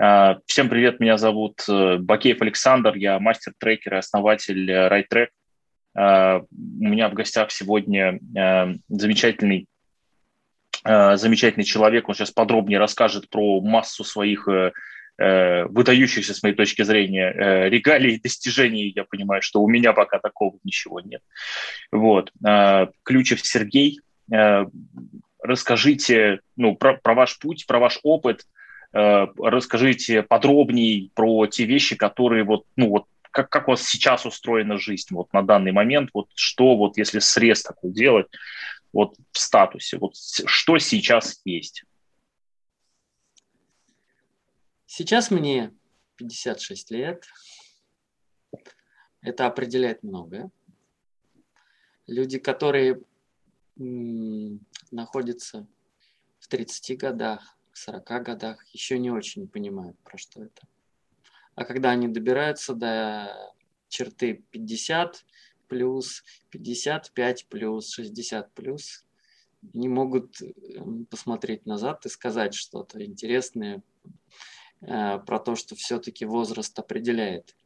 А, всем привет, меня зовут э, Бакеев Александр, я мастер-трекер и основатель э, RideTrack. А, у меня в гостях сегодня э, замечательный, замечательный человек, он сейчас подробнее расскажет про массу своих выдающихся, с моей точки зрения, регалий и достижений. Я понимаю, что у меня пока такого ничего нет. Вот. А, Ключев Сергей, расскажите ну, про, про ваш путь, про ваш опыт – Э, расскажите подробнее про те вещи, которые вот, ну вот, как, как у вас сейчас устроена жизнь вот на данный момент, вот что вот если срез такой делать, вот в статусе, вот что сейчас есть? Сейчас мне 56 лет. Это определяет многое. Люди, которые находятся в 30 годах, 40 годах еще не очень понимают, про что это. А когда они добираются до черты 50 плюс, 55 плюс, 60 плюс, они могут эм, посмотреть назад и сказать что-то интересное э, про то, что все-таки возраст определяет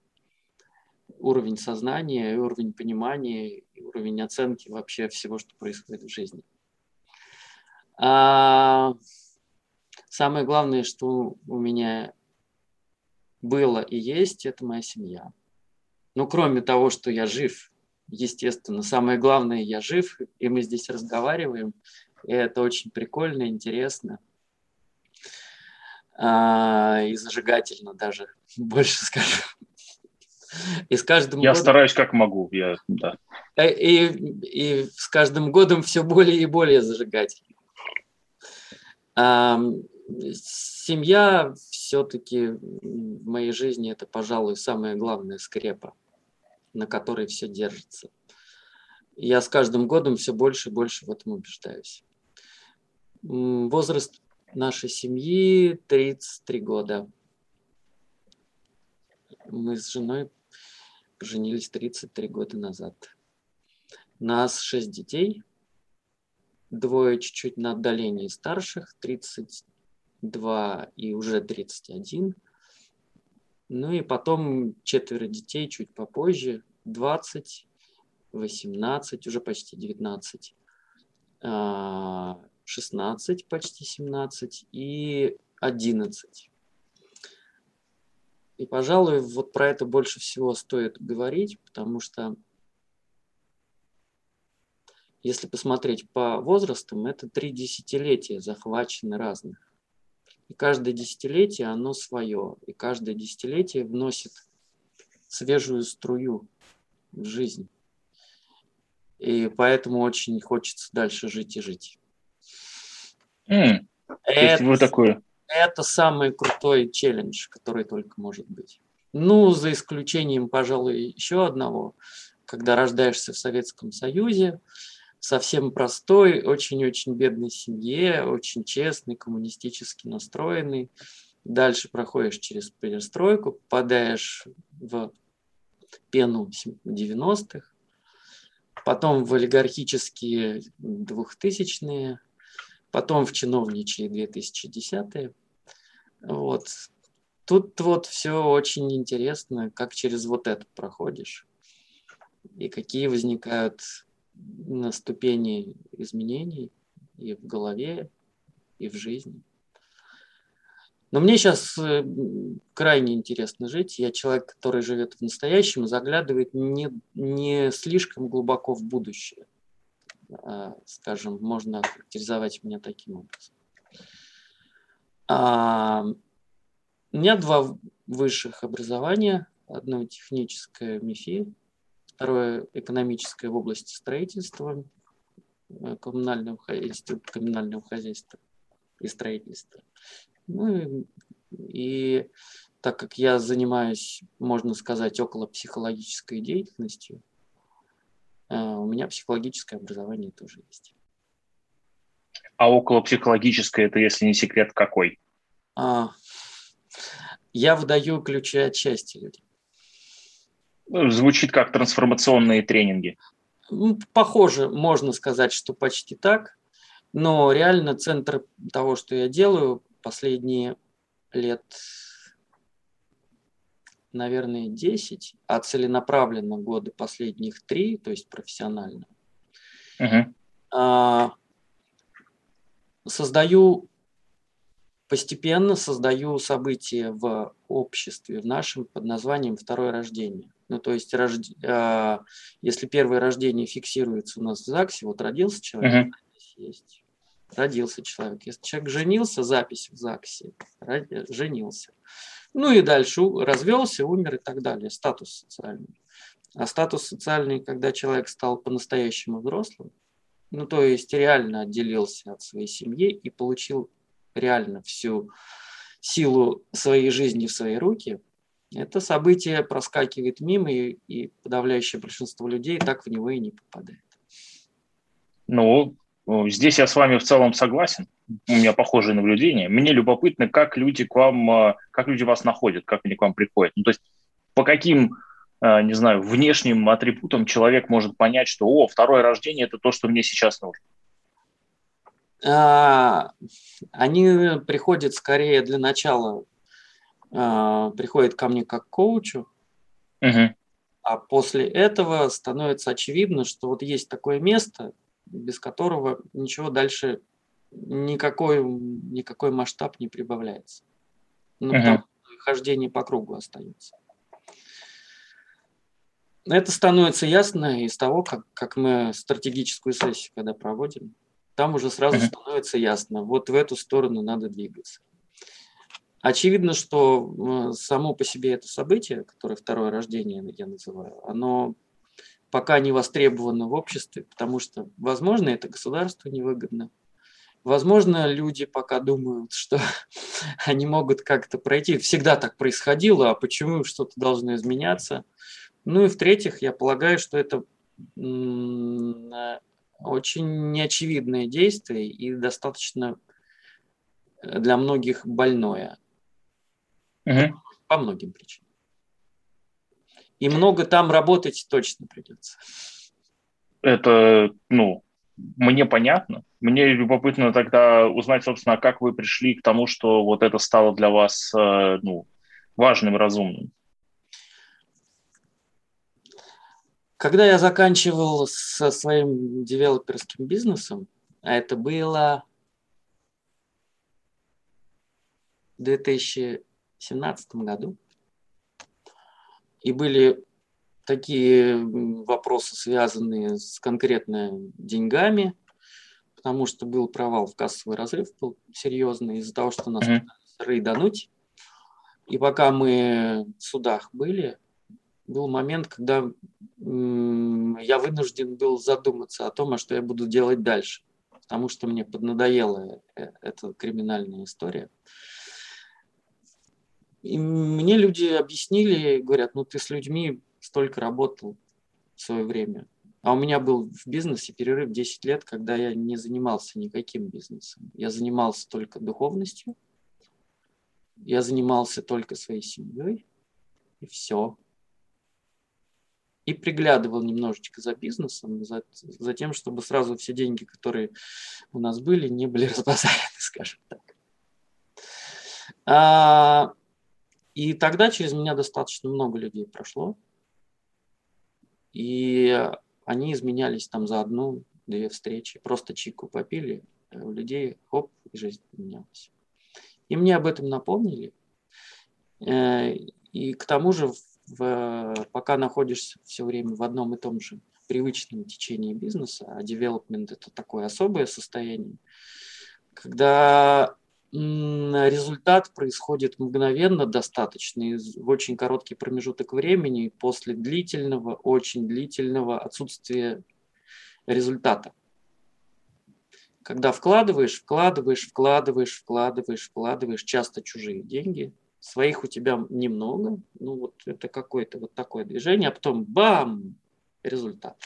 уровень сознания, уровень понимания, уровень оценки вообще всего, что происходит в жизни. А, Самое главное, что у меня было и есть, это моя семья. Ну, кроме того, что я жив, естественно, самое главное, я жив, и мы здесь разговариваем. И это очень прикольно, интересно. А, и зажигательно даже, больше скажу. И с каждым я годом... стараюсь как могу, я, да. Э, и, и с каждым годом все более и более зажигательно. Семья все-таки в моей жизни это, пожалуй, самая главная скрепа, на которой все держится. Я с каждым годом все больше и больше в этом убеждаюсь. Возраст нашей семьи 33 года. Мы с женой поженились 33 года назад. Нас шесть детей, двое чуть-чуть на отдалении старших, 30 2 и уже 31. Ну и потом четверо детей чуть попозже, 20, 18, уже почти 19, 16, а, почти 17 и 11. И, пожалуй, вот про это больше всего стоит говорить, потому что если посмотреть по возрастам, это три десятилетия захвачены разных. И каждое десятилетие оно свое. И каждое десятилетие вносит свежую струю в жизнь. И поэтому очень хочется дальше жить и жить. Mm. Это, вот такое. это самый крутой челлендж, который только может быть. Ну, за исключением, пожалуй, еще одного. Когда рождаешься в Советском Союзе, совсем простой, очень-очень бедной семье, очень честный, коммунистически настроенный. Дальше проходишь через перестройку, попадаешь в пену 90-х, потом в олигархические 2000-е, потом в чиновничьи 2010-е. Вот. Тут вот все очень интересно, как через вот это проходишь и какие возникают на ступени изменений и в голове, и в жизни. Но мне сейчас э, крайне интересно жить. Я человек, который живет в настоящем заглядывает не, не слишком глубоко в будущее. А, скажем, можно характеризовать меня таким образом. А, у меня два высших образования. Одно техническое МИФИ, второе экономическое в области строительства, э, коммунального хозяйства, коммунального хозяйства и строительства. Ну и, и так как я занимаюсь, можно сказать, около психологической деятельностью, э, у меня психологическое образование тоже есть. А около психологическое это, если не секрет, какой? А, я выдаю ключи от счастья людям. Звучит как трансформационные тренинги. Ну, похоже, можно сказать, что почти так. Но реально центр того, что я делаю последние лет наверное, 10, а целенаправленно годы последних 3, то есть профессионально. А, создаю постепенно создаю события в обществе, в нашем под названием «Второе рождение». Ну, то есть, рожд... а, если первое рождение фиксируется у нас в ЗАГСе, вот родился человек, uh-huh. есть, родился человек. Если человек женился, запись в ЗАГСе, женился. Ну и дальше развелся, умер и так далее, статус социальный. А статус социальный, когда человек стал по-настоящему взрослым, ну то есть реально отделился от своей семьи и получил реально всю силу своей жизни в свои руки, это событие проскакивает мимо, и, и подавляющее большинство людей так в него и не попадает. Ну, здесь я с вами в целом согласен. У меня похожие наблюдения. Мне любопытно, как люди к вам, э, как люди вас находят, как они к вам приходят. Ну, то есть по каким, э, не знаю, внешним атрибутам человек может понять, что, о, второе рождение – это то, что мне сейчас нужно. А, они приходят скорее для начала, а, приходят ко мне как коучу, угу. а после этого становится очевидно, что вот есть такое место, без которого ничего дальше, никакой, никакой масштаб не прибавляется. Ну, угу. потому хождение по кругу остается. Это становится ясно из того, как, как мы стратегическую сессию когда проводим там уже сразу uh-huh. становится ясно, вот в эту сторону надо двигаться. Очевидно, что само по себе это событие, которое второе рождение я называю, оно пока не востребовано в обществе, потому что, возможно, это государству невыгодно. Возможно, люди пока думают, что они могут как-то пройти. Всегда так происходило, а почему что-то должно изменяться? Ну и в-третьих, я полагаю, что это очень неочевидное действие и достаточно э, для многих больное. Угу. По многим причинам. И много там работать точно придется. Это, ну, мне понятно. Мне любопытно тогда узнать, собственно, как вы пришли к тому, что вот это стало для вас, э, ну, важным разумным. Когда я заканчивал со своим девелоперским бизнесом, а это было в 2017 году, и были такие вопросы, связанные с конкретно деньгами, потому что был провал в кассовый разрыв, был серьезный из-за того, что нас mm-hmm. рейдануть. И пока мы в судах были, был момент, когда я вынужден был задуматься о том, а что я буду делать дальше, потому что мне поднадоела э, эта криминальная история. И мне люди объяснили, говорят, ну ты с людьми столько работал в свое время. А у меня был в бизнесе перерыв 10 лет, когда я не занимался никаким бизнесом. Я занимался только духовностью, я занимался только своей семьей, и все и приглядывал немножечко за бизнесом, за, за тем, чтобы сразу все деньги, которые у нас были, не были разбазарены, скажем так. А, и тогда через меня достаточно много людей прошло, и они изменялись там за одну-две встречи, просто чику попили, у людей хоп, и жизнь поменялась. И мне об этом напомнили. Э, и к тому же в, пока находишься все время в одном и том же привычном течении бизнеса, а development это такое особое состояние, когда результат происходит мгновенно достаточно в очень короткий промежуток времени после длительного, очень длительного отсутствия результата. Когда вкладываешь, вкладываешь, вкладываешь, вкладываешь, вкладываешь часто чужие деньги – своих у тебя немного, ну вот это какое-то вот такое движение, а потом бам, результат.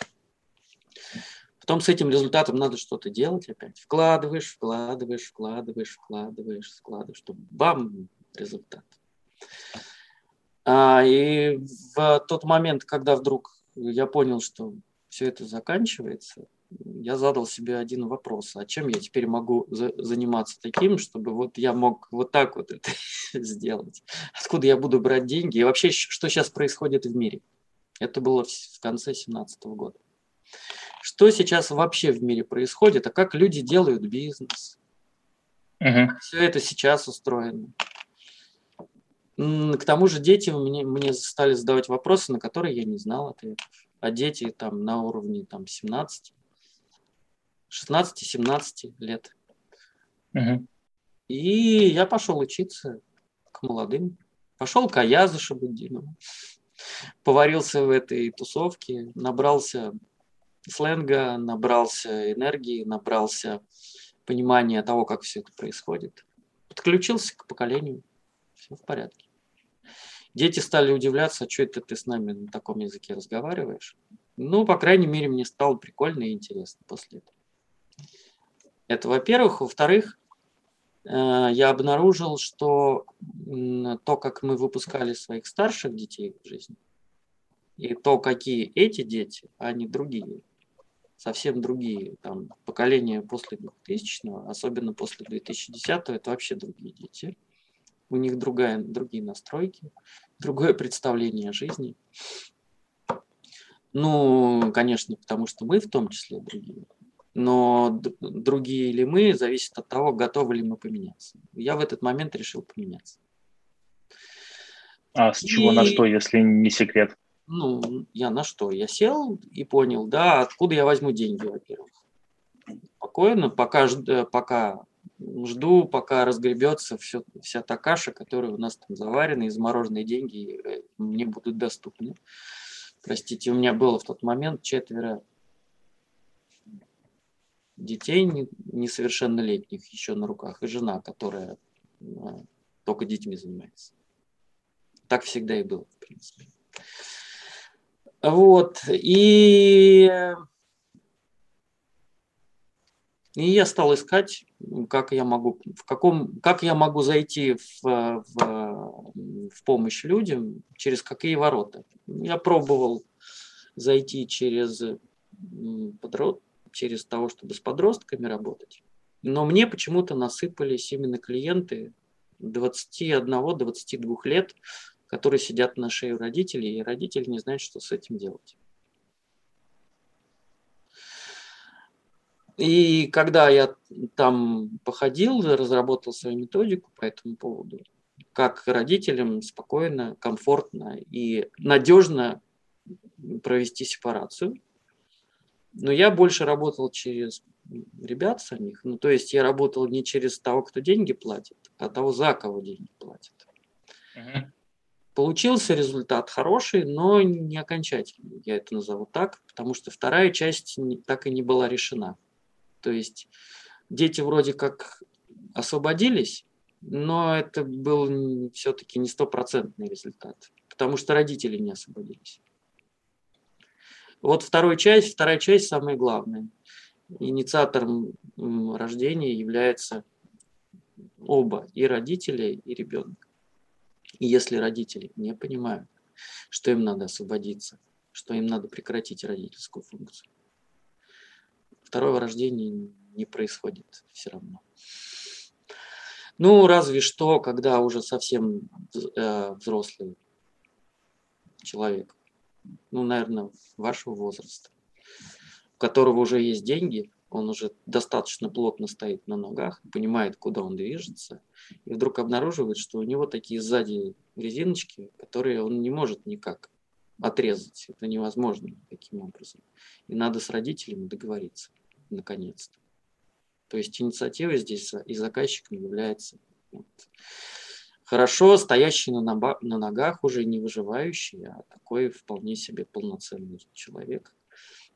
Потом с этим результатом надо что-то делать опять. Вкладываешь, вкладываешь, вкладываешь, вкладываешь, вкладываешь, чтобы бам, результат. А, и в тот момент, когда вдруг я понял, что все это заканчивается, я задал себе один вопрос. А чем я теперь могу за заниматься таким, чтобы вот я мог вот так вот это сделать? Откуда я буду брать деньги? И вообще, что сейчас происходит в мире? Это было в конце 2017 года. Что сейчас вообще в мире происходит, а как люди делают бизнес? Угу. Все это сейчас устроено. К тому же дети мне, мне стали задавать вопросы, на которые я не знал ответов. А дети там на уровне там, 17, 16-17 лет. Угу. И я пошел учиться к молодым. Пошел к Аязу Шабудинову. Поварился в этой тусовке, набрался сленга, набрался энергии, набрался понимания того, как все это происходит. Подключился к поколению. Все в порядке. Дети стали удивляться, что это ты с нами на таком языке разговариваешь. Ну, по крайней мере, мне стало прикольно и интересно после этого. Это, во-первых. Во-вторых, э, я обнаружил, что то, как мы выпускали своих старших детей в жизни, и то, какие эти дети, они другие, совсем другие. Там, поколение после 2000 особенно после 2010 это вообще другие дети. У них другая, другие настройки, другое представление о жизни. Ну, конечно, потому что мы в том числе другие. Но другие ли мы, зависит от того, готовы ли мы поменяться. Я в этот момент решил поменяться. А с чего и... на что, если не секрет? Ну, я на что? Я сел и понял, да, откуда я возьму деньги, во-первых. Спокойно, пока, э, пока жду, пока разгребется все, вся та каша, которая у нас там заварена, и замороженные деньги э, мне будут доступны. Простите, у меня было в тот момент четверо детей несовершеннолетних еще на руках, и жена, которая э, только детьми занимается. Так всегда и было, в принципе. Вот. И, и я стал искать, как я могу, в каком, как я могу зайти в, в, в помощь людям, через какие ворота. Я пробовал зайти через подрод, через того, чтобы с подростками работать. Но мне почему-то насыпались именно клиенты 21-22 лет, которые сидят на шее у родителей, и родители не знают, что с этим делать. И когда я там походил, разработал свою методику по этому поводу, как родителям спокойно, комфортно и надежно провести сепарацию. Но я больше работал через ребят самих. Ну, то есть я работал не через того, кто деньги платит, а того, за кого деньги платят. Uh-huh. Получился результат хороший, но не окончательный, я это назову так, потому что вторая часть не, так и не была решена. То есть дети вроде как освободились, но это был все-таки не стопроцентный результат, потому что родители не освободились. Вот вторая часть, вторая часть самая главная. Инициатором рождения является оба, и родители, и ребенок. И если родители не понимают, что им надо освободиться, что им надо прекратить родительскую функцию, второго рождения не происходит все равно. Ну, разве что, когда уже совсем э, взрослый человек, ну, наверное, вашего возраста, у которого уже есть деньги, он уже достаточно плотно стоит на ногах, понимает, куда он движется, и вдруг обнаруживает, что у него такие сзади резиночки, которые он не может никак отрезать. Это невозможно таким образом. И надо с родителями договориться, наконец-то. То есть инициатива здесь и заказчиком является вот, хорошо стоящий на, на ногах, уже не выживающий, а такой вполне себе полноценный человек,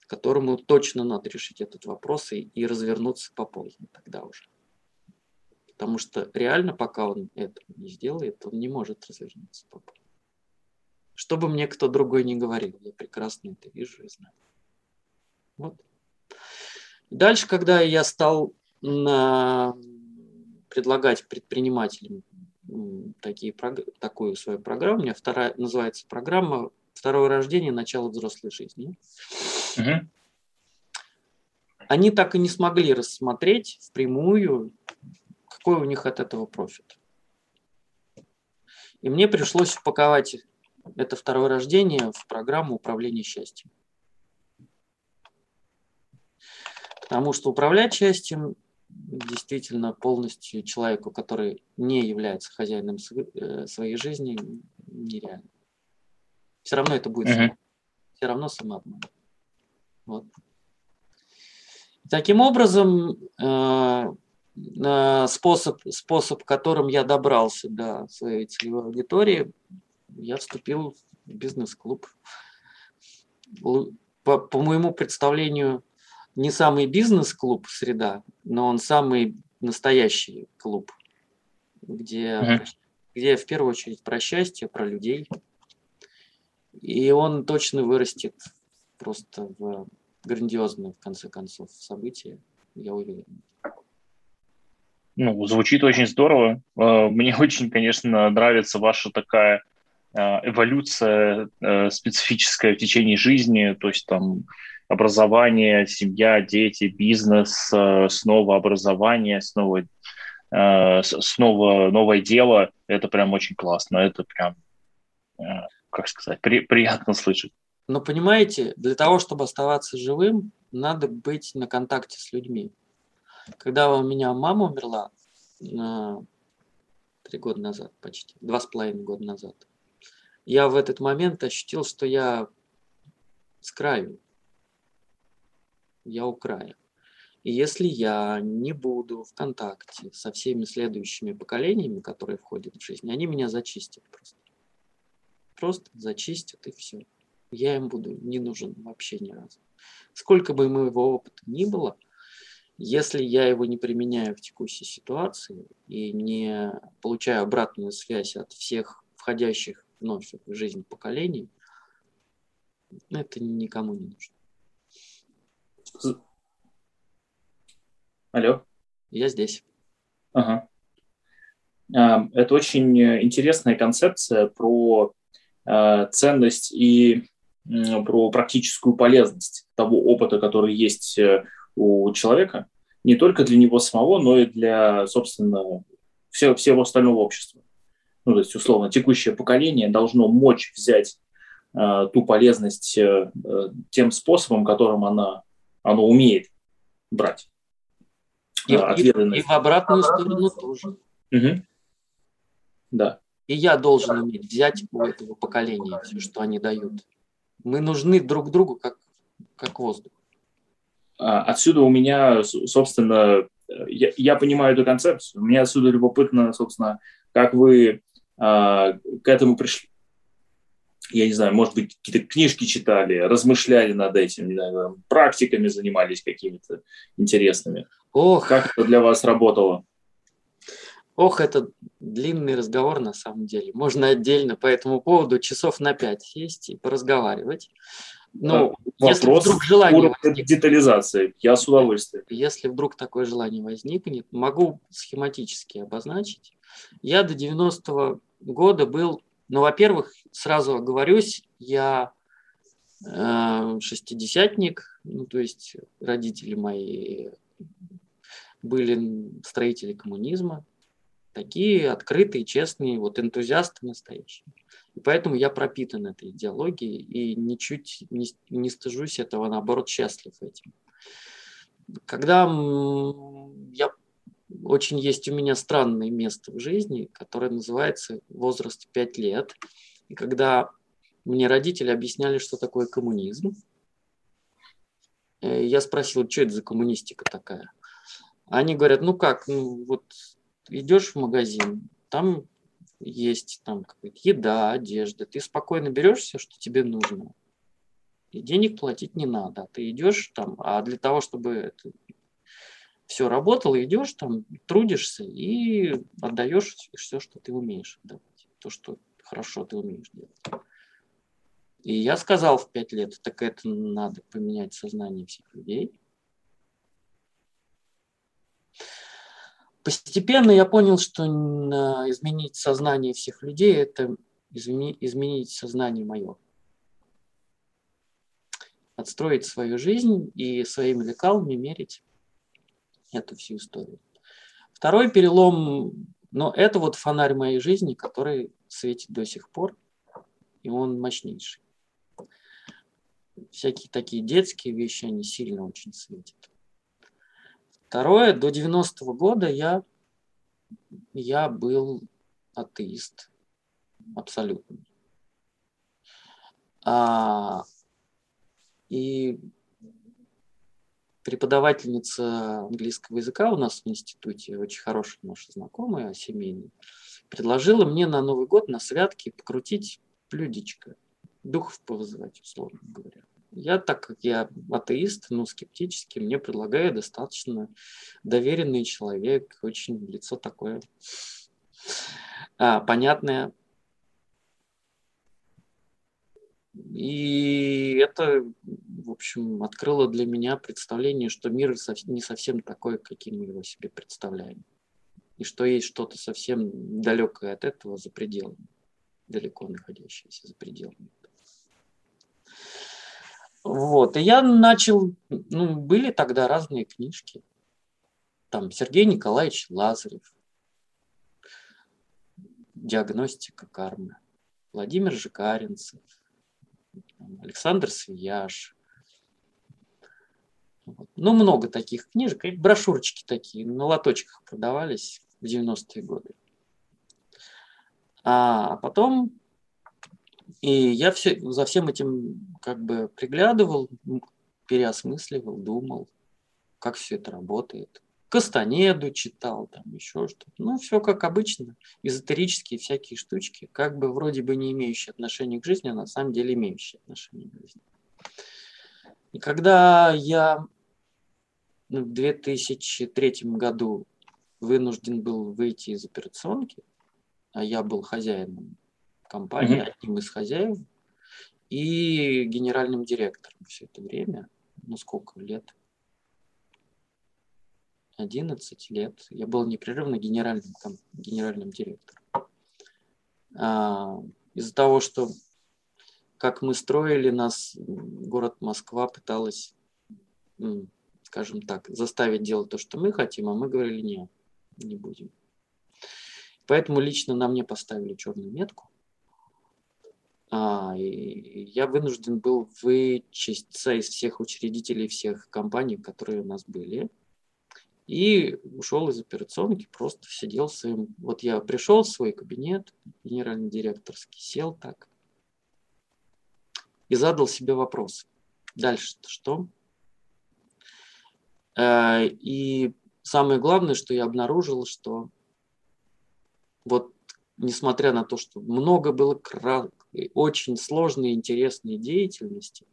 которому точно надо решить этот вопрос и, и развернуться по полной тогда уже. Потому что реально, пока он это не сделает, он не может развернуться по полной. Что бы мне кто другой не говорил, я прекрасно это вижу и знаю. Вот. Дальше, когда я стал на, предлагать предпринимателям такие, такую свою программу, у меня вторая, называется программа «Второе рождение. Начало взрослой жизни». Угу. они так и не смогли рассмотреть впрямую, какой у них от этого профит. И мне пришлось упаковать это второе рождение в программу управления счастьем. Потому что управлять счастьем действительно полностью человеку, который не является хозяином э, своей жизни, нереально. Все равно это будет uh-huh. все равно самообман. Вот. Таким образом, э, способ, способ, которым я добрался до своей целевой аудитории, я вступил в бизнес-клуб. По, по моему представлению, не самый бизнес-клуб среда, но он самый настоящий клуб, где, uh-huh. где в первую очередь про счастье, про людей. И он точно вырастет просто в грандиозное, в конце концов, событие, я уверен. Ну, звучит очень здорово. Э, мне очень, конечно, нравится ваша такая э, эволюция э, специфическая в течение жизни, то есть там образование, семья, дети, бизнес, снова образование, снова, снова новое дело. Это прям очень классно. Это прям, как сказать, при, приятно слышать. Но понимаете, для того, чтобы оставаться живым, надо быть на контакте с людьми. Когда у меня мама умерла, три года назад почти, два с половиной года назад, я в этот момент ощутил, что я с краю. Я у края. И если я не буду в контакте со всеми следующими поколениями, которые входят в жизнь, они меня зачистят просто. Просто зачистят и все я им буду не нужен вообще ни разу. Сколько бы моего опыта ни было, если я его не применяю в текущей ситуации и не получаю обратную связь от всех входящих вновь в жизнь поколений, это никому не нужно. Алло. Я здесь. Ага. А, это очень интересная концепция про а, ценность и про практическую полезность того опыта, который есть э, у человека, не только для него самого, но и для, собственно, всего, всего остального общества. Ну, то есть, условно, текущее поколение должно мочь взять э, ту полезность э, э тем способом, которым она, оно умеет брать. И, и, и в обратную сторону тоже. Угу. Да. И я должен уметь взять у этого поколения все, что они дают. Мы нужны друг другу как, как воздух. А, отсюда у меня, собственно, я, я понимаю эту концепцию. Меня отсюда любопытно, собственно, как вы а, к этому пришли. Я не знаю, может быть, какие-то книжки читали, размышляли над этим, не знаю, практиками занимались какими-то интересными. Ох. Как это для вас работало? Ох, это длинный разговор на самом деле. Можно отдельно по этому поводу часов на пять сесть и поразговаривать. Ну, если вдруг желание возникнет, детализации, я с удовольствием. Если вдруг такое желание возникнет, могу схематически обозначить. Я до 90-го года был, ну, во-первых, сразу оговорюсь, я э, шестидесятник, ну, то есть родители мои были строители коммунизма, такие открытые, честные, вот энтузиасты настоящие. И поэтому я пропитан этой идеологией и ничуть не, не стыжусь этого, наоборот, счастлив этим. Когда я очень есть у меня странное место в жизни, которое называется возраст 5 лет. И когда мне родители объясняли, что такое коммунизм, э, я спросил, что это за коммунистика такая. Они говорят, ну как, ну вот идешь в магазин, там есть там еда, одежда, ты спокойно берешь все, что тебе нужно. И денег платить не надо. Ты идешь там, а для того, чтобы это все работало, идешь там, трудишься и отдаешь все, что ты умеешь отдавать. То, что хорошо ты умеешь делать. И я сказал в пять лет, так это надо поменять сознание всех людей. Постепенно я понял, что изменить сознание всех людей – это изменить сознание мое. отстроить свою жизнь и своими лекалами мерить эту всю историю. Второй перелом, но это вот фонарь моей жизни, который светит до сих пор, и он мощнейший. Всякие такие детские вещи, они сильно очень светят. Второе, до 90-го года я, я был атеист абсолютно. А, и преподавательница английского языка у нас в институте, очень хорошая наша знакомая, семейная, предложила мне на Новый год, на святки покрутить блюдечко, духов повызывать, условно говоря. Я, так как я атеист, ну, скептический, мне предлагает достаточно доверенный человек, очень лицо такое а, понятное, И это, в общем, открыло для меня представление, что мир не совсем такой, каким мы его себе представляем. И что есть что-то совсем далекое от этого за пределами, далеко находящееся за пределами. Вот, и я начал, ну, были тогда разные книжки. Там Сергей Николаевич Лазарев, диагностика кармы, Владимир Жикаринцев, Александр Свияж. Ну, много таких книжек. И брошюрочки такие на лоточках продавались в 90-е годы. А потом и я все, за всем этим как бы приглядывал, переосмысливал, думал, как все это работает. Кастанеду читал, там еще что-то. Ну, все как обычно, эзотерические всякие штучки, как бы вроде бы не имеющие отношения к жизни, а на самом деле имеющие отношение к жизни. И когда я ну, в 2003 году вынужден был выйти из операционки, а я был хозяином компании, mm-hmm. одним из хозяев, и генеральным директором все это время, ну сколько лет, 11 лет я был непрерывно генеральным, там, генеральным директором. А, из-за того, что как мы строили нас, город Москва пыталась, скажем так, заставить делать то, что мы хотим, а мы говорили, нет, не будем. Поэтому лично на мне поставили черную метку. А, я вынужден был вычесть из всех учредителей всех компаний, которые у нас были – и ушел из операционки, просто сидел в своем... Вот я пришел в свой кабинет, генеральный директорский, сел так и задал себе вопрос. Дальше что? Э, и самое главное, что я обнаружил, что вот несмотря на то, что много было очень сложной интересной деятельности,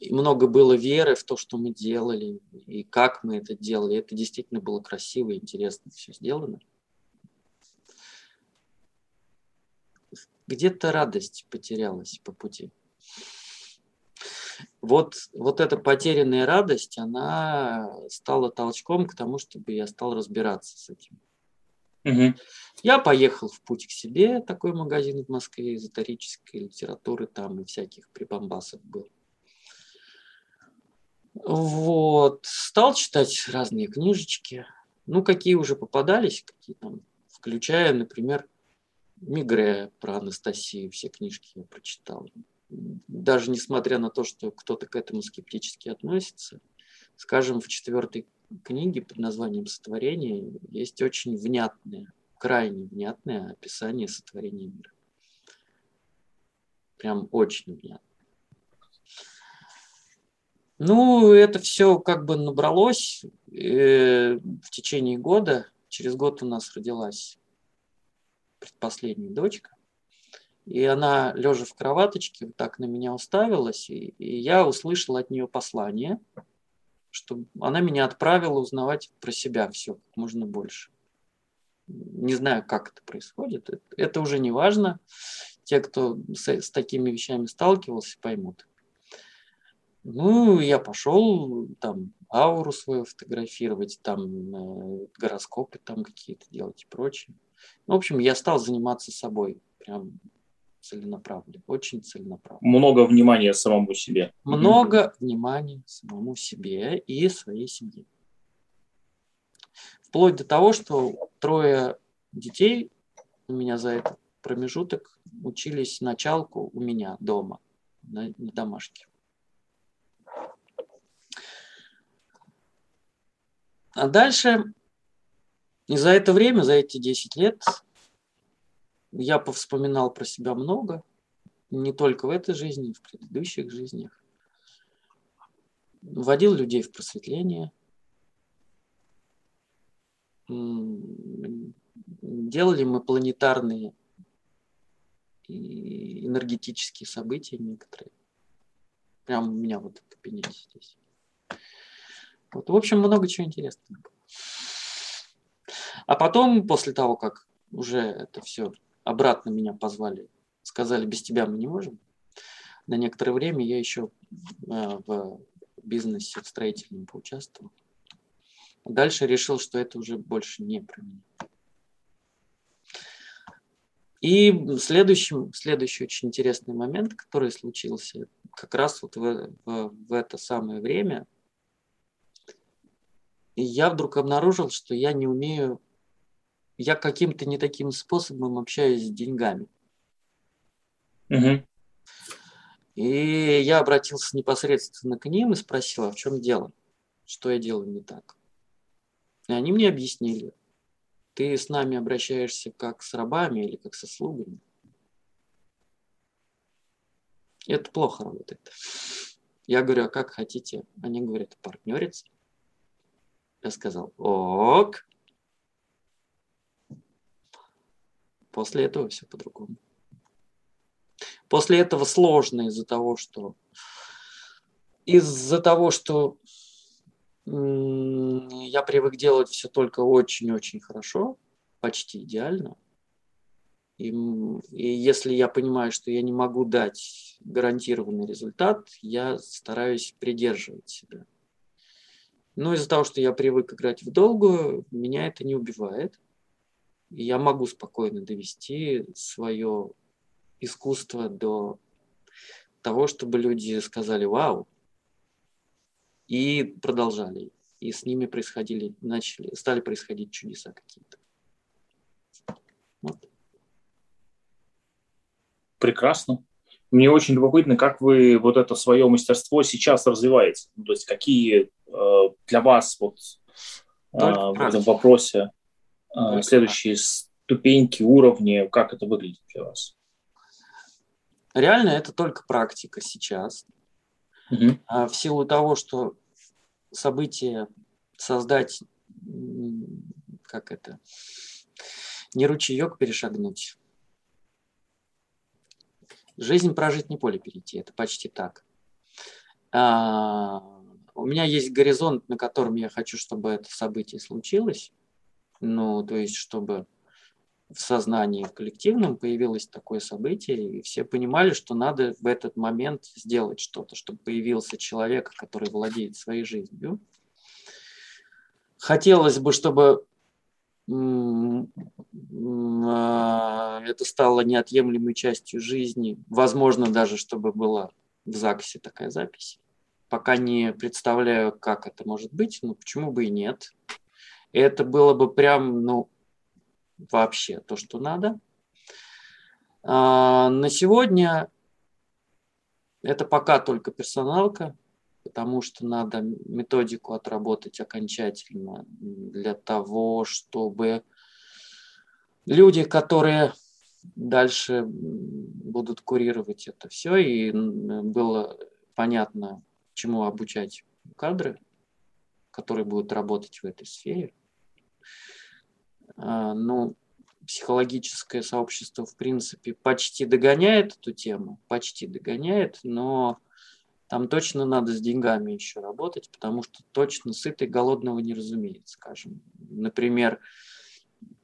и много было веры в то, что мы делали, и как мы это делали. Это действительно было красиво и интересно все сделано. Где-то радость потерялась по пути. Вот, вот эта потерянная радость, она стала толчком к тому, чтобы я стал разбираться с этим. Угу. Я поехал в путь к себе, такой магазин в Москве, эзотерической литературы там и всяких прибамбасов был. Вот. Стал читать разные книжечки. Ну, какие уже попадались, какие там, включая, например, Мигре про Анастасию, все книжки я прочитал. Даже несмотря на то, что кто-то к этому скептически относится, скажем, в четвертой книге под названием «Сотворение» есть очень внятное, крайне внятное описание сотворения мира. Прям очень внятно. Ну, это все как бы набралось э, в течение года. Через год у нас родилась предпоследняя дочка. И она, лежа в кроваточке, вот так на меня уставилась, и, и я услышал от нее послание, что она меня отправила узнавать про себя все как можно больше. Не знаю, как это происходит. Это, это уже не важно. Те, кто с, с такими вещами сталкивался, поймут. Ну, я пошел там ауру свою фотографировать, там э, гороскопы там какие-то делать и прочее. Ну, в общем, я стал заниматься собой. Прям целенаправленно, очень целенаправленно. Много внимания самому себе. Много внимания самому себе и своей семье. Вплоть до того, что трое детей у меня за этот промежуток учились началку у меня дома, на, на домашке. А дальше, и за это время, за эти 10 лет, я повспоминал про себя много, не только в этой жизни, в предыдущих жизнях. Вводил людей в просветление, делали мы планетарные энергетические события некоторые. Прямо у меня вот в кабинете здесь. Вот, в общем, много чего интересного. А потом, после того, как уже это все обратно меня позвали, сказали, без тебя мы не можем, на некоторое время я еще э, в бизнесе строительном поучаствовал. Дальше решил, что это уже больше не про меня. И следующий, следующий очень интересный момент, который случился как раз вот в, в, в это самое время, я вдруг обнаружил, что я не умею, я каким-то не таким способом общаюсь с деньгами. Угу. И я обратился непосредственно к ним и спросил, а в чем дело? Что я делаю не так? И они мне объяснили. Ты с нами обращаешься как с рабами или как со слугами. Это плохо работает. Я говорю, а как хотите? Они говорят, партнериться. Я сказал, ок. После этого все по-другому. После этого сложно из-за того, что из-за того, что я привык делать все только очень-очень хорошо, почти идеально. И, и если я понимаю, что я не могу дать гарантированный результат, я стараюсь придерживать себя. Но из-за того, что я привык играть в долгую, меня это не убивает. И я могу спокойно довести свое искусство до того, чтобы люди сказали «Вау!» и продолжали. И с ними происходили, начали, стали происходить чудеса какие-то. Вот. Прекрасно. Мне очень любопытно, как вы вот это свое мастерство сейчас развиваете. Ну, то есть какие э, для вас вот э, в этом вопросе э, следующие ступеньки, уровни, как это выглядит для вас? Реально это только практика сейчас. Угу. А в силу того, что события создать, как это, не ручеек перешагнуть. Жизнь прожить, не поле перейти, это почти так. А, у меня есть горизонт, на котором я хочу, чтобы это событие случилось. Ну, то есть, чтобы в сознании коллективном появилось такое событие, и все понимали, что надо в этот момент сделать что-то, чтобы появился человек, который владеет своей жизнью. Хотелось бы, чтобы а, это стало неотъемлемой частью жизни. Возможно, даже чтобы была в ЗАГСе такая запись. Пока не представляю, как это может быть, но почему бы и нет. Это было бы прям, ну, вообще то, что надо. А, на сегодня это пока только персоналка, потому что надо методику отработать окончательно для того, чтобы люди, которые дальше будут курировать это все, и было понятно, чему обучать кадры, которые будут работать в этой сфере. А, ну, психологическое сообщество, в принципе, почти догоняет эту тему, почти догоняет, но там точно надо с деньгами еще работать, потому что точно сытый голодного не разумеет, скажем. Например,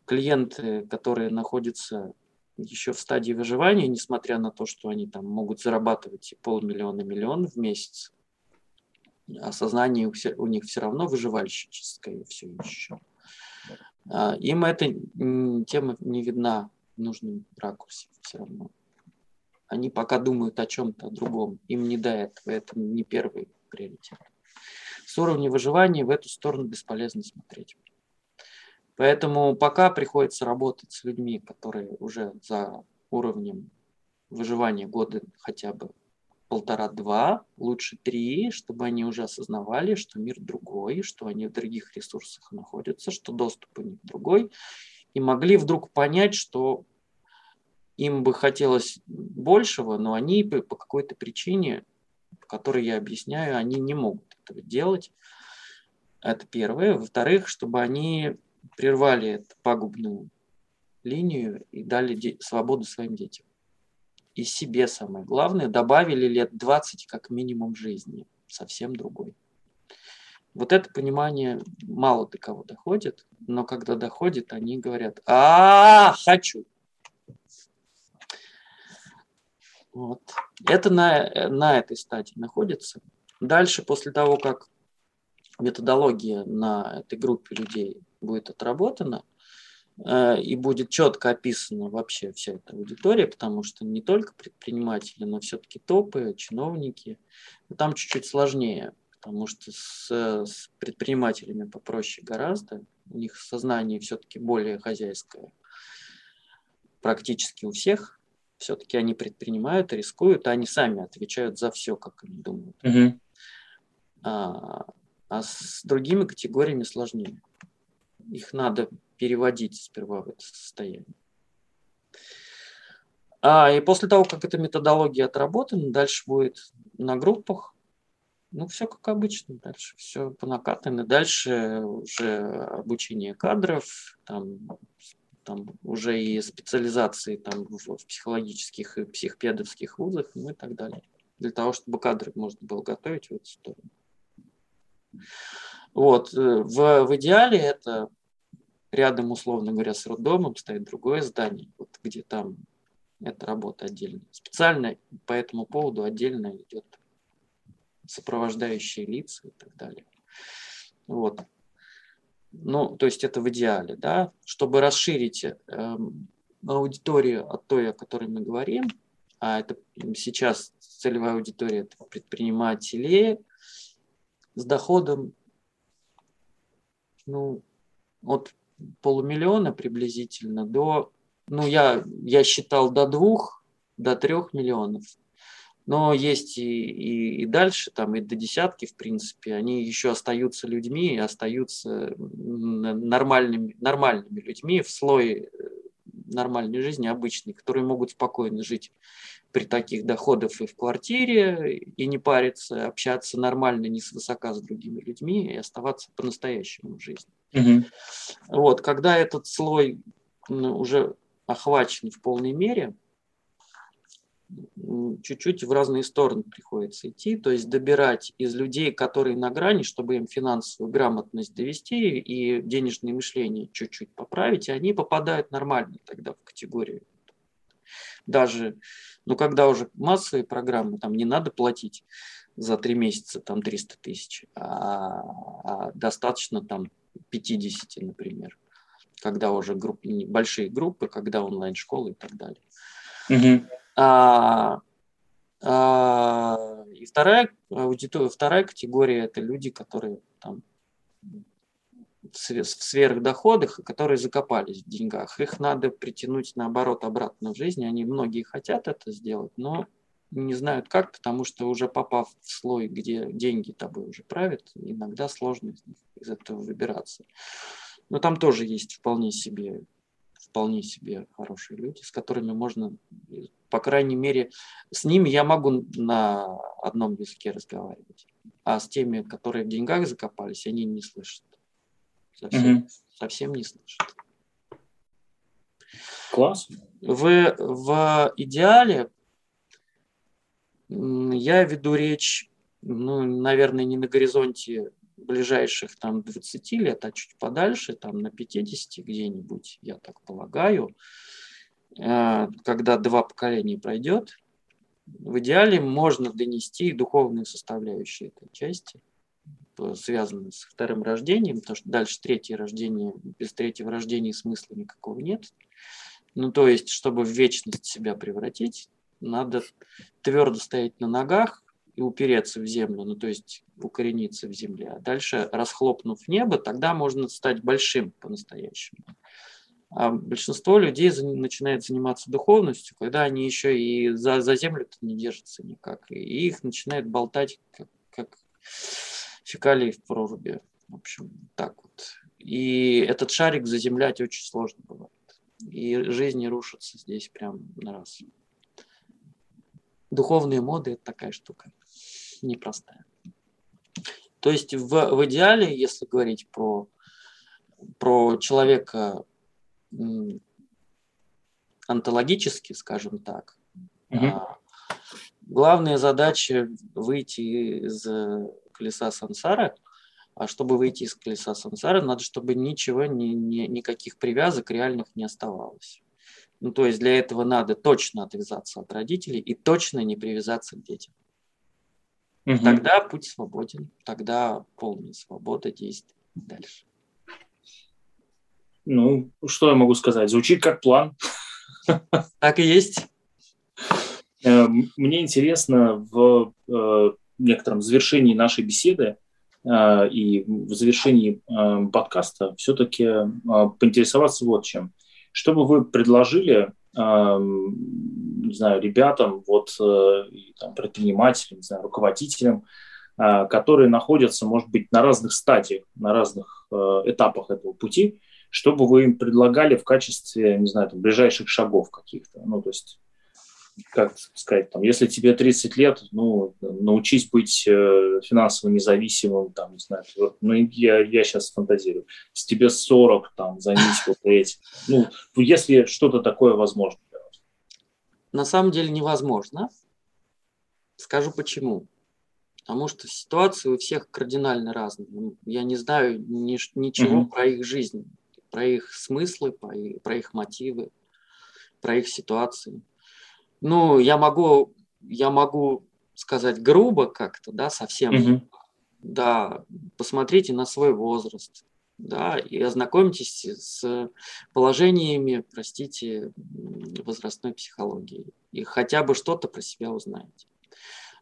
клиенты, которые находятся еще в стадии выживания, несмотря на то, что они там могут зарабатывать и полмиллиона, миллион в месяц, осознание у них все равно выживальщическое все еще. А, им эта тема не видна в нужном ракурсе все равно. Они пока думают о чем-то другом. Им не до этого. Это не первый приоритет. С уровня выживания в эту сторону бесполезно смотреть. Поэтому пока приходится работать с людьми, которые уже за уровнем выживания года хотя бы полтора-два, лучше три, чтобы они уже осознавали, что мир другой, что они в других ресурсах находятся, что доступ у них другой, и могли вдруг понять, что им бы хотелось большего, но они по какой-то причине, по которой я объясняю, они не могут этого делать. Это первое. Во-вторых, чтобы они прервали эту пагубную линию и дали свободу своим детям. И себе самое главное, добавили лет 20 как минимум жизни, совсем другой. Вот это понимание мало до кого доходит, но когда доходит, они говорят, а, хочу. Вот. Это на, на этой стадии находится. Дальше, после того, как методология на этой группе людей будет отработана, и будет четко описана вообще вся эта аудитория, потому что не только предприниматели, но все-таки топы, чиновники. Там чуть-чуть сложнее, потому что с, с предпринимателями попроще гораздо. У них сознание все-таки более хозяйское. Практически у всех. Все-таки они предпринимают, рискуют, а они сами отвечают за все, как они думают. Угу. А, а с другими категориями сложнее. Их надо переводить сперва в это состояние. А, и после того, как эта методология отработана, дальше будет на группах ну, все как обычно, дальше все по накатанной. Дальше уже обучение кадров, там, там уже и специализации там, в, в психологических и психпедовских вузах, ну и так далее. Для того, чтобы кадры можно было готовить в эту сторону. Вот. Э, в, в идеале это рядом, условно говоря, с роддомом стоит другое здание, вот где там эта работа отдельно. Специально по этому поводу отдельно идет сопровождающие лица и так далее. Вот. Ну, то есть это в идеале, да, чтобы расширить э, аудиторию от той, о которой мы говорим, а это сейчас целевая аудитория это предприниматели с доходом ну, от полумиллиона приблизительно до, ну, я, я считал до двух, до трех миллионов но есть и, и, и дальше, там и до десятки, в принципе, они еще остаются людьми, остаются нормальными, нормальными людьми в слое э, нормальной жизни, обычной, которые могут спокойно жить при таких доходах и в квартире, и не париться, общаться нормально, не свысока с другими людьми, и оставаться по-настоящему в жизни. Угу. Вот, когда этот слой уже охвачен в полной мере – чуть-чуть в разные стороны приходится идти, то есть добирать из людей, которые на грани, чтобы им финансовую грамотность довести и денежное мышление чуть-чуть поправить, и они попадают нормально тогда в категорию. Даже, ну, когда уже массовые программы, там не надо платить за три месяца там 300 тысяч, а, а достаточно там 50, например, когда уже группы, большие группы, когда онлайн-школы и так далее. Угу. А, а, и вторая, аудитория, вторая категория – это люди, которые там в сверхдоходах, которые закопались в деньгах. Их надо притянуть, наоборот, обратно в жизнь. Они многие хотят это сделать, но не знают как, потому что уже попав в слой, где деньги тобой уже правят, иногда сложно из этого выбираться. Но там тоже есть вполне себе вполне себе хорошие люди, с которыми можно, по крайней мере, с ними я могу на одном языке разговаривать. А с теми, которые в деньгах закопались, они не слышат. Совсем, угу. совсем не слышат. Класс. В, в идеале я веду речь, ну, наверное, не на горизонте ближайших там 20 лет, а чуть подальше, там на 50 где-нибудь, я так полагаю, э, когда два поколения пройдет, в идеале можно донести духовные составляющие этой части, связанные с вторым рождением, потому что дальше третье рождение, без третьего рождения смысла никакого нет. Ну, то есть, чтобы в вечность себя превратить, надо твердо стоять на ногах и упереться в землю, ну то есть укорениться в земле. А дальше, расхлопнув небо, тогда можно стать большим по-настоящему. А большинство людей начинает заниматься духовностью, когда они еще и за, за землю не держатся никак. И их начинает болтать, как, как фекалии в проруби. В общем, так вот. И этот шарик заземлять очень сложно бывает. И жизни рушатся здесь прям на раз. Духовные моды – это такая штука непростая. То есть в, в идеале, если говорить про, про человека онтологически, скажем так, угу. главная задача выйти из колеса сансары, а чтобы выйти из колеса сансары, надо, чтобы ничего, ни, ни, никаких привязок реальных не оставалось. Ну, то есть для этого надо точно отвязаться от родителей и точно не привязаться к детям. Угу. Тогда путь свободен, тогда полная свобода действий дальше. Ну, что я могу сказать? Звучит как план. Так и есть. Э, мне интересно в э, некотором завершении нашей беседы э, и в завершении подкаста все-таки поинтересоваться вот чем. Что бы вы предложили не знаю, ребятам, вот, там, предпринимателям, не знаю, руководителям, которые находятся, может быть, на разных стадиях, на разных этапах этого пути, что бы вы им предлагали в качестве, не знаю, там, ближайших шагов каких-то? Ну, то есть, как сказать, там, если тебе 30 лет, ну, научись быть э, финансово независимым, там, не знаю, ну, я, я сейчас фантазирую. С тебе 40, там, займись вот этим. Ну, если что-то такое возможно для вас. На самом деле невозможно. Скажу почему. Потому что ситуации у всех кардинально разные. Я не знаю ни, ничего угу. про их жизнь про их смыслы, про их, про их мотивы, про их ситуации. Ну, я могу, я могу сказать грубо как-то, да, совсем, угу. да, посмотрите на свой возраст, да, и ознакомьтесь с положениями, простите, возрастной психологии, и хотя бы что-то про себя узнаете.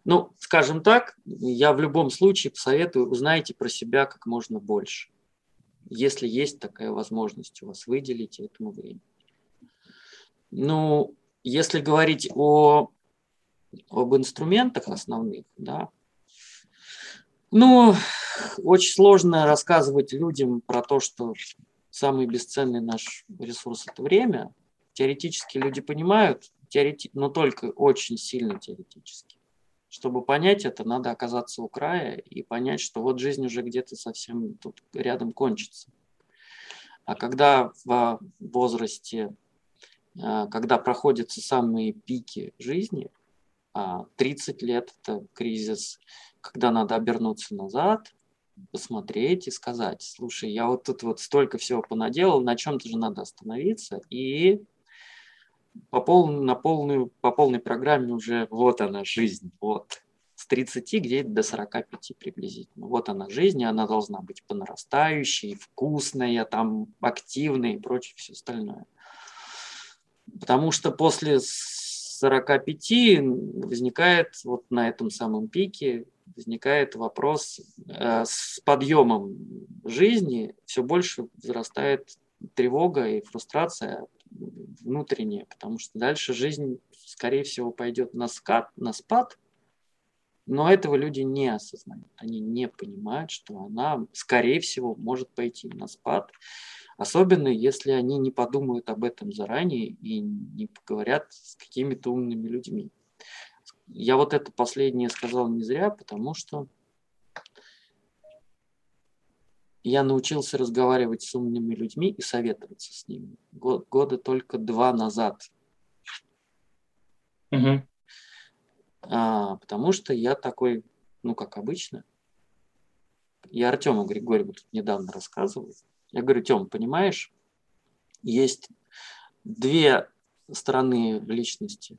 Ну, скажем так, я в любом случае посоветую, узнайте про себя как можно больше если есть такая возможность у вас, выделите этому время. Ну, если говорить о, об инструментах основных, да, ну, очень сложно рассказывать людям про то, что самый бесценный наш ресурс – это время. Теоретически люди понимают, теорети... но только очень сильно теоретически. Чтобы понять это, надо оказаться у края и понять, что вот жизнь уже где-то совсем тут рядом кончится. А когда в возрасте, когда проходятся самые пики жизни, 30 а, лет – это кризис, когда надо обернуться назад, посмотреть и сказать, слушай, я вот тут вот столько всего понаделал, на чем-то же надо остановиться и по, пол, на полную, по полной программе уже вот она жизнь, вот. С 30 где-то до 45 приблизительно. Вот она жизнь, она должна быть по нарастающей, вкусная, там, активная и прочее все остальное. Потому что после 45 возникает вот на этом самом пике возникает вопрос э, с подъемом жизни все больше возрастает тревога и фрустрация внутреннее, потому что дальше жизнь, скорее всего, пойдет на скат, на спад, но этого люди не осознают. Они не понимают, что она, скорее всего, может пойти на спад, особенно если они не подумают об этом заранее и не поговорят с какими-то умными людьми. Я вот это последнее сказал не зря, потому что я научился разговаривать с умными людьми и советоваться с ними. Год, года только два назад. Угу. А, потому что я такой, ну, как обычно. Я Артему Григорьеву тут недавно рассказывал. Я говорю, Тем, понимаешь, есть две стороны личности,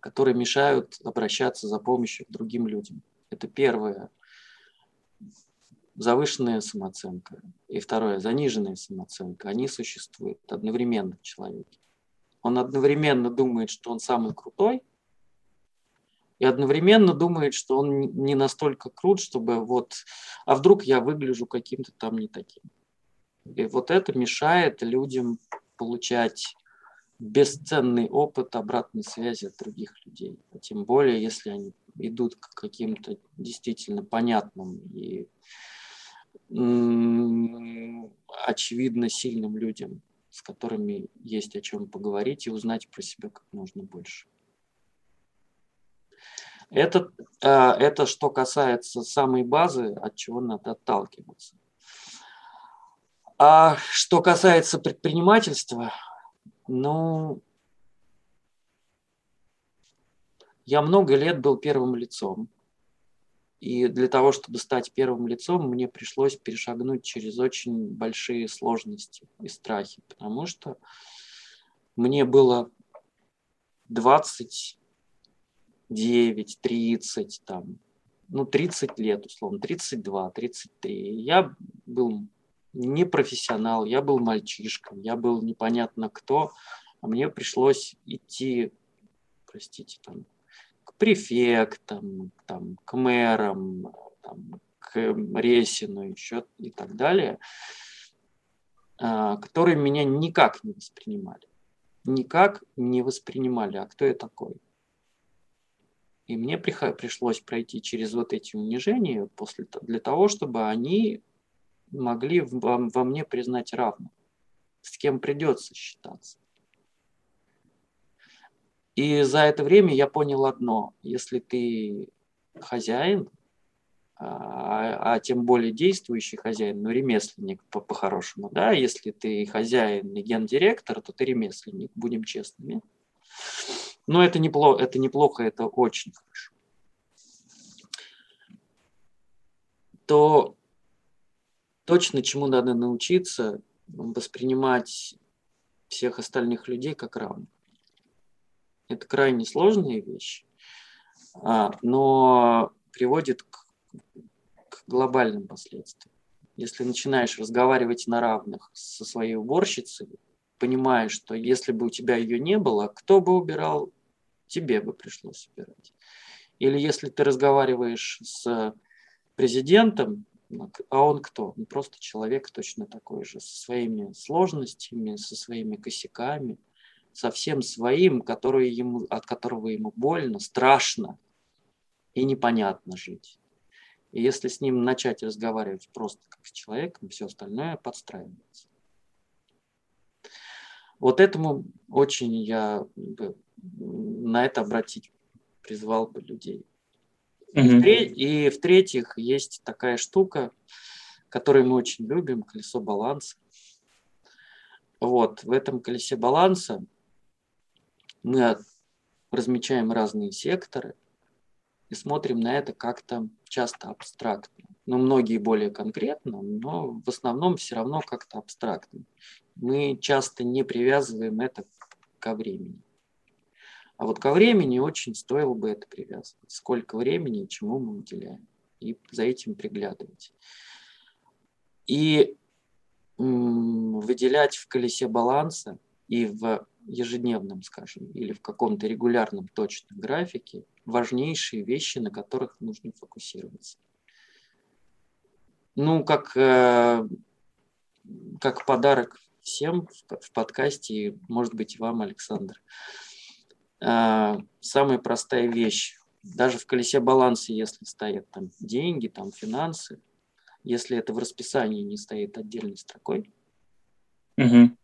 которые мешают обращаться за помощью к другим людям. Это первое – завышенная самооценка и второе, заниженная самооценка, они существуют одновременно в человеке. Он одновременно думает, что он самый крутой, и одновременно думает, что он не настолько крут, чтобы вот, а вдруг я выгляжу каким-то там не таким. И вот это мешает людям получать бесценный опыт обратной связи от других людей. А тем более, если они идут к каким-то действительно понятным и очевидно сильным людям, с которыми есть о чем поговорить и узнать про себя как можно больше. Это, а, это что касается самой базы, от чего надо отталкиваться. А что касается предпринимательства, ну, я много лет был первым лицом. И для того, чтобы стать первым лицом, мне пришлось перешагнуть через очень большие сложности и страхи, потому что мне было 20 9, 30, там, ну, 30 лет, условно, 32, 33. Я был не профессионал, я был мальчишкой, я был непонятно кто, а мне пришлось идти, простите, там, к префектам, там, к мэрам, там, к Ресину еще и так далее, а, которые меня никак не воспринимали. Никак не воспринимали, а кто я такой? И мне пришлось пройти через вот эти унижения после, для того, чтобы они могли во, во мне признать равным, с кем придется считаться. И за это время я понял одно. Если ты хозяин, а, а тем более действующий хозяин, ну, ремесленник по- по-хорошему, да, если ты хозяин и гендиректор, то ты ремесленник, будем честными. Но это неплохо, это неплохо, это очень хорошо. То точно чему надо научиться, воспринимать всех остальных людей как равных. Это крайне сложная вещь, а, но приводит к, к глобальным последствиям. Если начинаешь разговаривать на равных со своей уборщицей, понимаешь, что если бы у тебя ее не было, кто бы убирал тебе бы пришлось убирать. Или если ты разговариваешь с президентом, а он кто? Он просто человек точно такой же, со своими сложностями, со своими косяками, со всем своим, который ему, от которого ему больно, страшно и непонятно жить. И если с ним начать разговаривать просто как с человеком, все остальное подстраивается. Вот этому очень я на это обратить призвал бы людей. Mm-hmm. И в-третьих, есть такая штука, которую мы очень любим, колесо баланса. Вот, в этом колесе баланса мы размечаем разные секторы и смотрим на это как-то часто абстрактно. Ну, многие более конкретно, но в основном все равно как-то абстрактно. Мы часто не привязываем это ко времени. А вот ко времени очень стоило бы это привязывать. Сколько времени и чему мы уделяем. И за этим приглядывать. И выделять в колесе баланса и в ежедневном, скажем, или в каком-то регулярном точном графике важнейшие вещи, на которых нужно фокусироваться. Ну, как, э, как подарок всем в, подкасте, может быть, вам, Александр. А, самая простая вещь. Даже в колесе баланса, если стоят там деньги, там финансы, если это в расписании не стоит отдельной строкой, угу.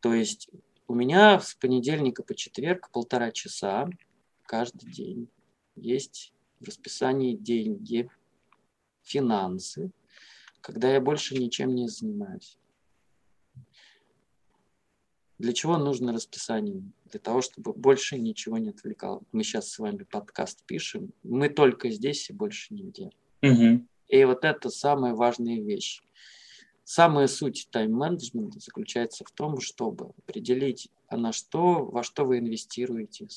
то есть у меня с понедельника по четверг полтора часа каждый день есть в расписании деньги, финансы, когда я больше ничем не занимаюсь. Для чего нужно расписание? Для того, чтобы больше ничего не отвлекало. Мы сейчас с вами подкаст пишем. Мы только здесь и больше нигде. Угу. И вот это самая важная вещь. Самая суть тайм-менеджмента заключается в том, чтобы определить, а на что, во что вы инвестируете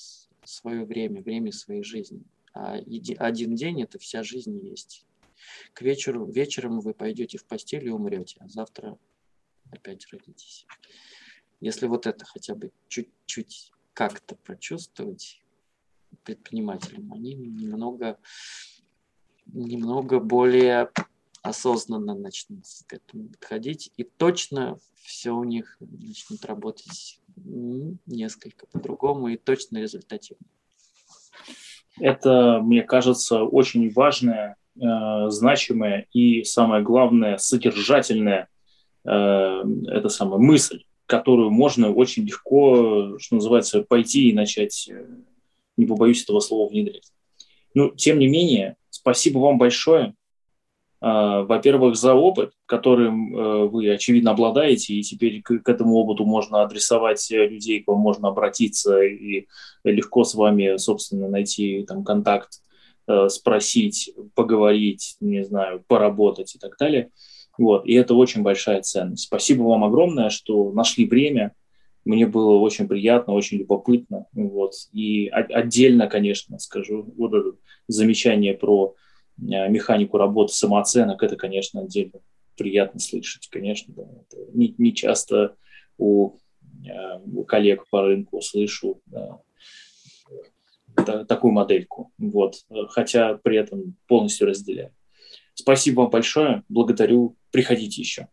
свое время, время своей жизни. А один день – это вся жизнь есть. К вечеру, вечером вы пойдете в постель и умрете, а завтра опять родитесь. Если вот это хотя бы чуть-чуть как-то прочувствовать, предпринимателям. Они немного, немного более осознанно начнут к этому подходить, и точно все у них начнет работать несколько по-другому и точно результативно. Это, мне кажется, очень важная, э, значимая и, самое главное, содержательная э, это самая мысль, которую можно очень легко, что называется, пойти и начать, э, не побоюсь этого слова, внедрять. Ну, тем не менее, спасибо вам большое. А, во-первых, за опыт, которым э, вы, очевидно, обладаете, и теперь к этому опыту можно адресовать э, людей, к вам можно обратиться и легко с вами, собственно, найти там контакт, спросить, поговорить, не знаю, поработать и так далее. Вот. И это очень большая ценность. Спасибо вам огромное, что нашли время. Мне было очень приятно, очень любопытно. Вот. И отдельно, конечно, скажу, вот это замечание про Э, механику работы самооценок, это, конечно, отдельно приятно слышать, конечно. Да. Это не, не часто у, э, у коллег по рынку слышу да, такую модельку. Вот. Хотя при этом полностью разделяю. Спасибо вам большое. Благодарю. Приходите еще.